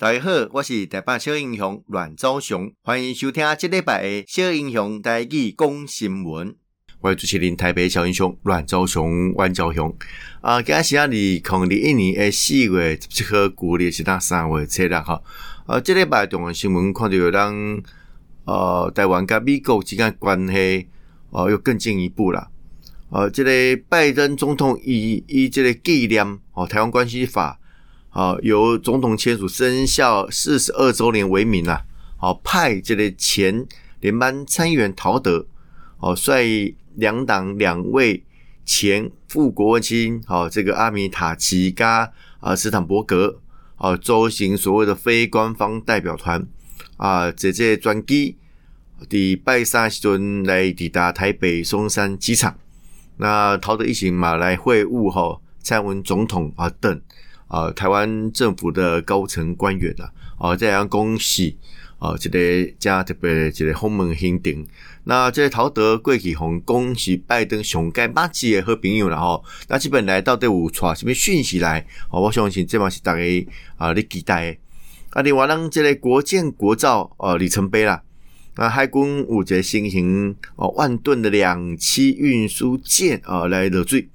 大家好，我是台北小英雄阮昭雄，欢迎收听这礼拜的小英雄台语讲新闻。我是主持人台北小英雄阮昭雄，阮昭雄啊，今日是二零二一年的四月十七号，旧历是当三月七日哈。啊，这礼拜重要新闻看到有当呃台湾跟美国之间关系哦、又更进一步了。呃，这个拜登总统以以这个纪念哦台湾关系法。好，由总统签署生效四十二周年为名啊，好派这个前联邦参议员陶德，哦率两党两位前副国务卿，好这个阿米塔奇加啊斯坦伯格，啊周行所谓的非官方代表团啊，这这专机的拜三时阵来抵达台北松山机场，那陶德一行马来会晤哈蔡文总统啊等。啊，台湾政府的高层官员啊，啊，这样恭喜啊，这个加特别这个鸿门兴鼎。那这个陶德贵起红恭喜拜登上盖马吉的好朋友了哈。那基本来到底有传什么讯息来？啊，我相信这嘛是大家啊，你期待的。啊，另外咱这个国舰国造啊里程碑啦。啊，海军有这新型哦万吨的两栖运输舰啊来落水，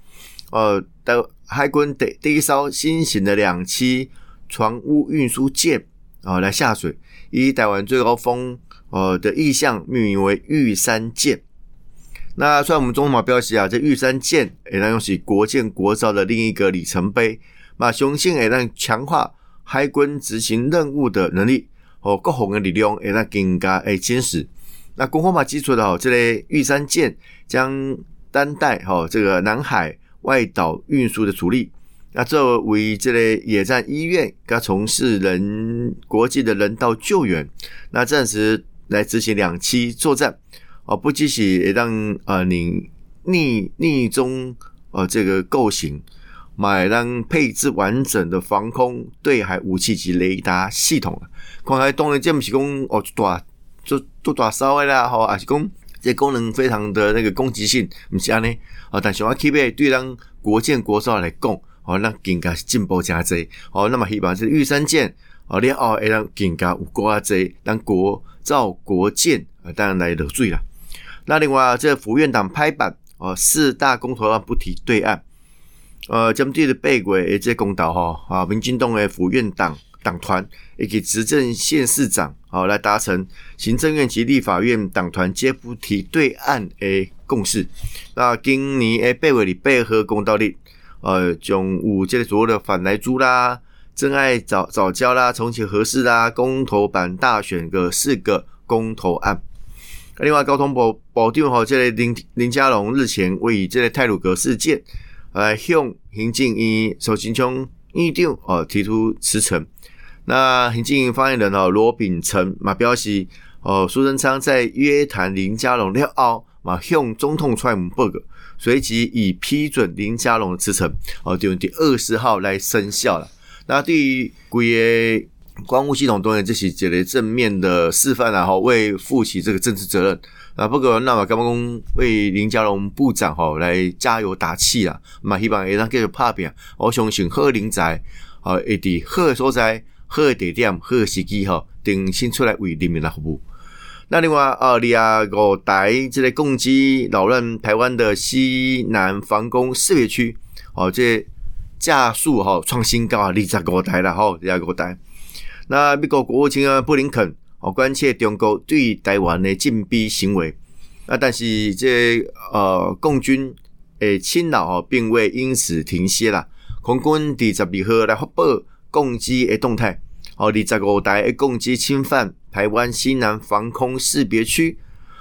呃，到。海军第第一艘新型的两栖船坞运输舰啊来下水，以台湾最高峰呃的意向命名为玉山舰。那虽然我们总统嘛表示啊，这玉山舰也当用是国舰国造的另一个里程碑，那雄性也当强化海军执行任务的能力和国防的力量，也当更加诶坚实。那国防嘛基础的哦，这类玉山舰将担待哈这个南海。外岛运输的主力，那作为这类野战医院，该从事人国际的人道救援，那暂时来执行两栖作战，哦，不仅是让呃你逆逆中呃这个构型，买让配置完整的防空对海武器及雷达系统。看来当然这不是讲哦大就都大烧的啦，吼，还是讲。这功能非常的那个攻击性，不是安尼哦。但是我起码对咱国建国造来讲，哦，那更加是进步加多哦。那么希望是玉山舰哦，你哦，会让更加有国加多，让国造国舰啊，当然来得水了。那另外，这府院党拍板哦，四大公投案不提对案，呃，针对的背轨这公道哈啊，民进党的府院党。党团以及执政县市长，好来达成行政院及立法院党团皆不提对案的共识。那今年诶八月里配合公道日，呃，将五这个所谓的反莱猪啦、真爱早早教啦、重启核四啦、公投版大选的四个公投案。另外，交通部部长吼，这个林林佳龙日前为以这个泰鲁阁事件来向行政院首席长院长哦提出辞呈。那行政发言人哦罗秉成嘛表示，哦苏贞昌在约谈林佳龙了后，嘛向总统蔡英文报告，随即已批准林佳龙的辞呈，哦就第二十号来生效了。那对于规个光务系统当然这是一个正面的示范然后为负起这个政治责任。啊不过那么刚刚为林佳龙部长吼来加油打气啦，嘛希望会当继续拍拼，我相信好人才，哦一直好所在。好地点，好时机，吼，定先出来为人民来服务。那另外，二零二五台这个共机扰乱台湾的西南防空识别区，哦，这架数哈创新高啊，二十五台了，吼，二十五台。那美国国务卿啊布林肯哦关切中国对台湾的禁逼行为，那但是这呃共军诶侵扰哦，并未因此停歇啦。空军第十二号来发布。共机的动态，哦，二十五台诶共机侵犯台湾西南防空识别区，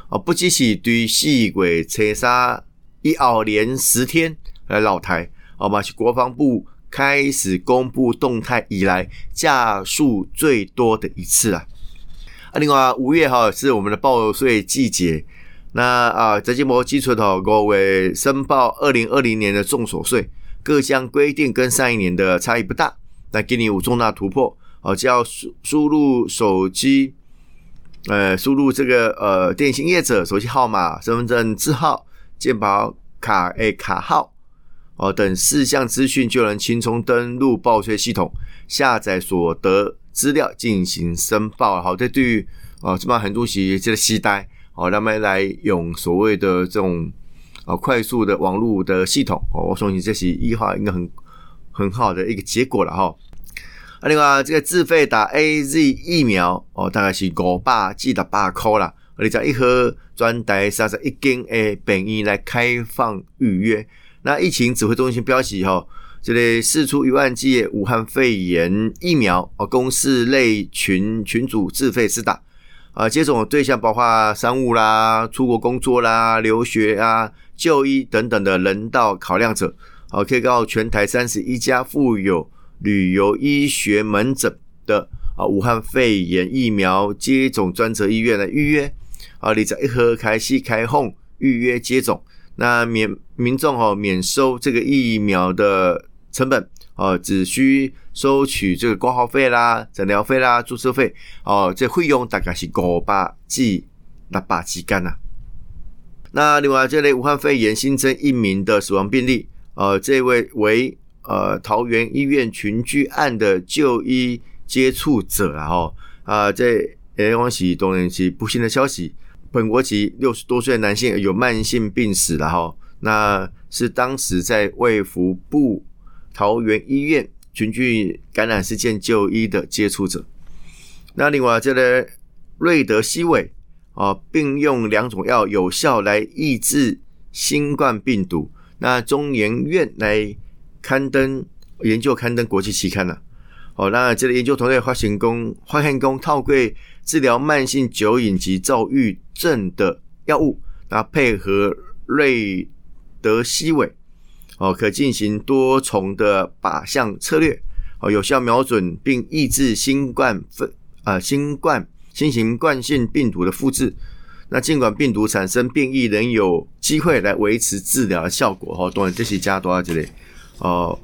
哦，不只是对四月初三以后连十天来老台，哦嘛是国防部开始公布动态以来架数最多的一次啊。啊，另外五月哈是我们的报税季节，那啊，在节目基础头各位申报二零二零年的重所税各项规定跟上一年的差异不大。那今年有重大突破哦，只要输输入手机，呃，输入这个呃电信业者手机号码、身份证字号、健保卡诶卡号哦等四项资讯，就能轻松登录报税系统，下载所得资料进行申报。好，这对于啊，这帮很多企业这个期待，哦，他们来用所谓的这种啊快速的网络的系统，哦，我相信这是一号应该很很好的一个结果了哈。啊，另外这个自费打 AZ 疫苗哦，大概是五百至六百块啦。而且一盒专台三十一间诶，本医来开放预约。那疫情指挥中心表示吼，这里释出一万剂武汉肺炎疫苗哦，公示类群群组自费施打啊。接种对象包括商务啦、出国工作啦、留学啊、就医等等的人道考量者，好，可以到全台三十一家附有旅游医学门诊的啊武汉肺炎疫苗接种专责医院来预约啊。你在一盒开西开后预约接种。那免民众哦免收这个疫苗的成本哦，只需收取这个挂号费啦、诊疗费啦、注册费哦，这费用大概是五百至六百之间呐。那另外这类武汉肺炎新增一名的死亡病例，呃，这位为呃桃园医院群聚案的就医接触者啊，吼啊，这也恭喜当然是不幸的消息。本国籍六十多岁的男性有慢性病史了哈，那是当时在卫福部桃园医院群聚感染事件就医的接触者。那另外这个瑞德西韦啊，并用两种药有效来抑制新冠病毒。那中研院来刊登研究刊登国际期刊了。哦，那这个研究团队发现工发现工套柜。治疗慢性酒瘾及躁郁症的药物，那配合瑞德西韦，哦，可进行多重的靶向策略，哦，有效瞄准并抑制新冠分啊新冠新型冠性病毒的复制。那尽管病毒产生变异，仍有机会来维持治疗的效果。哈，当然这些加多啊这里哦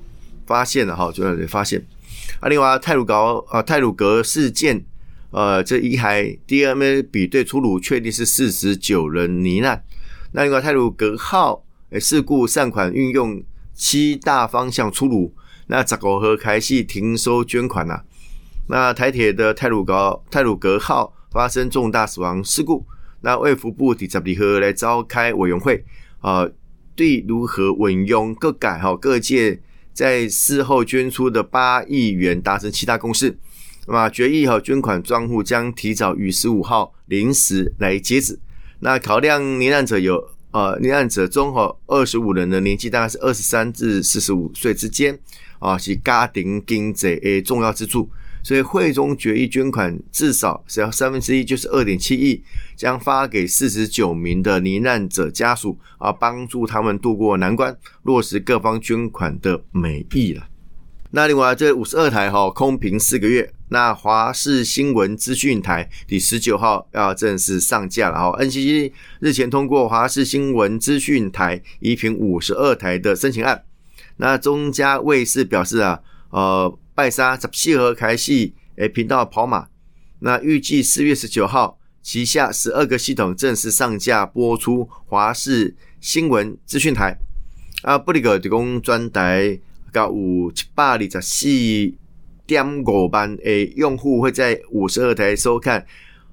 发现了哈，就是发现啊，另外泰鲁高啊泰鲁格事件。呃，这遗骸 DNA 比对出炉，确定是四十九人罹难。那另外泰鲁格号诶事故善款运用七大方向出炉。那十五和开始停收捐款呐、啊。那台铁的泰鲁高泰鲁格号发生重大死亡事故，那卫福部第十二号来召开委员会，啊，对如何稳用各改哈各界在事后捐出的八亿元达成七大共识。那么决议和捐款账户将提早于十五号零时来截止。那考量罹难者有呃罹难者中哈二十五人的年纪大概是二十三至四十五岁之间啊，是家庭经济的重要支柱。所以会中决议捐款至少只要三分之一，就是二点七亿，将发给四十九名的罹难者家属啊，帮助他们渡过难关，落实各方捐款的美意了。那另外这五十二台哈空屏四个月。那华视新闻资讯台第十九号要正式上架了哈，NCC 日前通过华视新闻资讯台移平五十二台的申请案。那中嘉卫视表示啊，呃，拜沙十四号开始诶频道跑马，那预计四月十九号旗下十二个系统正式上架播出华视新闻资讯台。啊，布里格提供专台甲有七百二十四。点五万诶，用户会在五十二台收看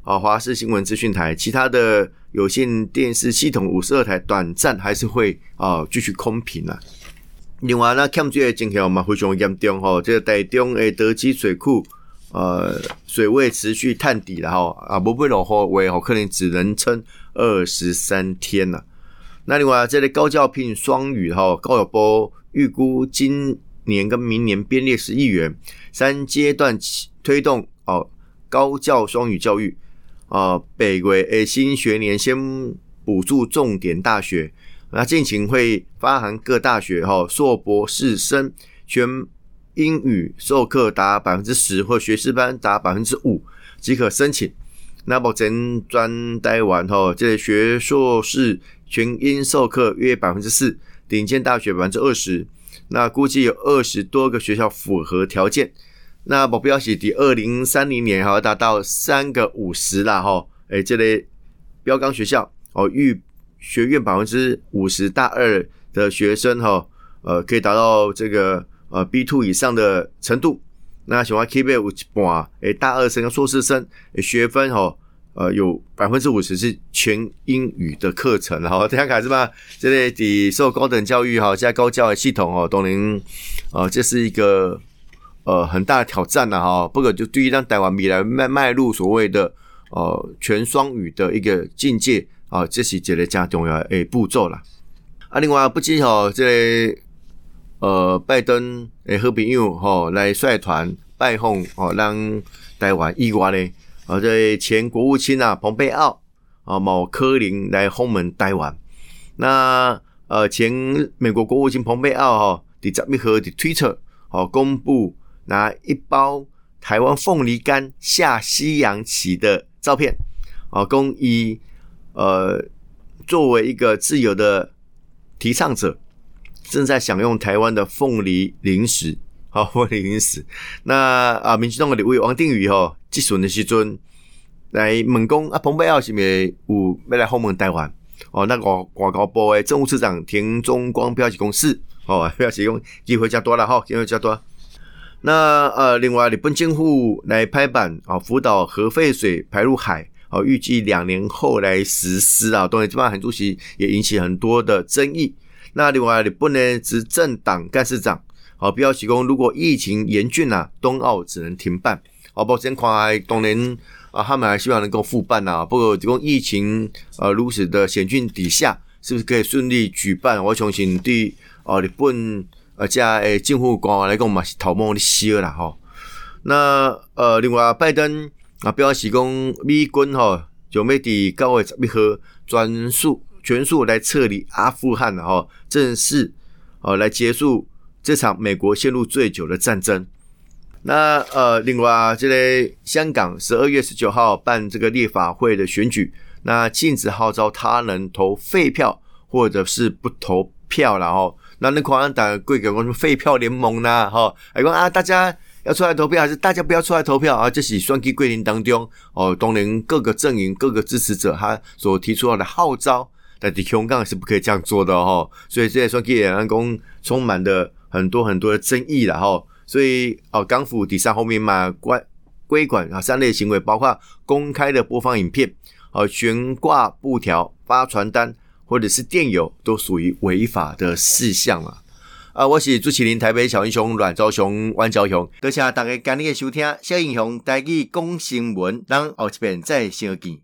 啊华视新闻资讯台，其他的有线电视系统五十二台短暂还是会啊继续空屏啊。另外呢，欠水的情况嘛非常严重吼，这个台中诶德基水库呃水位持续探底了吼啊，不会落雨为好可能只能撑二十三天了。那另外这里高教聘双语吼，高友波预估今年跟明年编列十亿元，三阶段推动哦高教双语教育啊，北纬诶新学年先补助重点大学，那近期会发函各大学哈硕博士生全英语授课达百分之十或学士班达百分之五即可申请。那目前专待完哈，这学硕士全英授课约百分之四，顶尖大学百分之二十。那估计有二十多个学校符合条件，那目标是第二零三零年还要达到三个五十啦哈，诶，这类标杆学校哦，预学院百分之五十大二的学生哈，呃，可以达到这个呃 B two 以上的程度。那像我级别有一半诶，大二生跟硕士生学分吼，呃，有百分之五十是全英语的课程，哈，这样看是吧？这类的受高等教育哈，现在高教的系统哦，都能，呃，这是一个呃很大的挑战呐，哈。不过就对于让台湾未来迈迈入所谓的呃全双语的一个境界啊，这是一个加重要诶步骤啦。啊，另外不止吼，这个。呃，拜登诶，好朋友吼来率团拜访哦，让台湾以外呢，啊，这前国务卿啊，蓬佩奥啊，某科林来访问台湾。那呃，前美国国务卿蓬佩奥哈，在十一号的推特哦，公布拿一包台湾凤梨干下西洋棋的照片，啊，公益呃，作为一个自由的提倡者。正在享用台湾的凤梨零食，好 凤梨零食。那啊，民进党的立委王定宇吼，即阵的时阵来问讲啊，蓬佩奥是咪有要来访问台湾？哦，那个广告部的政务次长田中光表示讲是，哦，表示讲机会较多了哈，机会较多。那呃，另外日本政府来拍板啊，福岛核废水排入海，好，预计两年后来实施啊。当然，这帮韩主席也引起很多的争议。那另外，日本呢执政党干事长好表示讲，如果疫情严峻啊，冬奥只能停办。好，目前看当年啊，他们还希望能够复办呐。不过，这个疫情呃如此的险峻底下，是不是可以顺利举办？我相信对哦，日本呃加诶政府官员来讲嘛是头毛的烧啦吼。那呃，另外拜登啊表示讲，美军吼就要伫九月十一号专属。全速来撤离阿富汗了吼，正式哦来结束这场美国陷入最久的战争。那呃，另外这个香港十二月十九号办这个立法会的选举，那禁止号召他人投废票或者是不投票了哈。那那共产党规格什么废票联盟呢？哈，还讲啊，大家要出来投票，还是大家不要出来投票啊？这是双击规定当中哦，当然各个阵营各个支持者他所提出来的号召。但在香港是不可以这样做的哈，所以这也算给两岸公充满的很多很多的争议了哈。所以哦，港府底下后面嘛，规规管啊三类行为，包括公开的播放影片、哦悬挂布条、发传单或者是电邮，都属于违法的事项了。啊，我是主持人台北小英雄阮昭雄、阮昭雄，多谢大家今日的收听，小英雄带去讲新闻，咱后一遍再相见。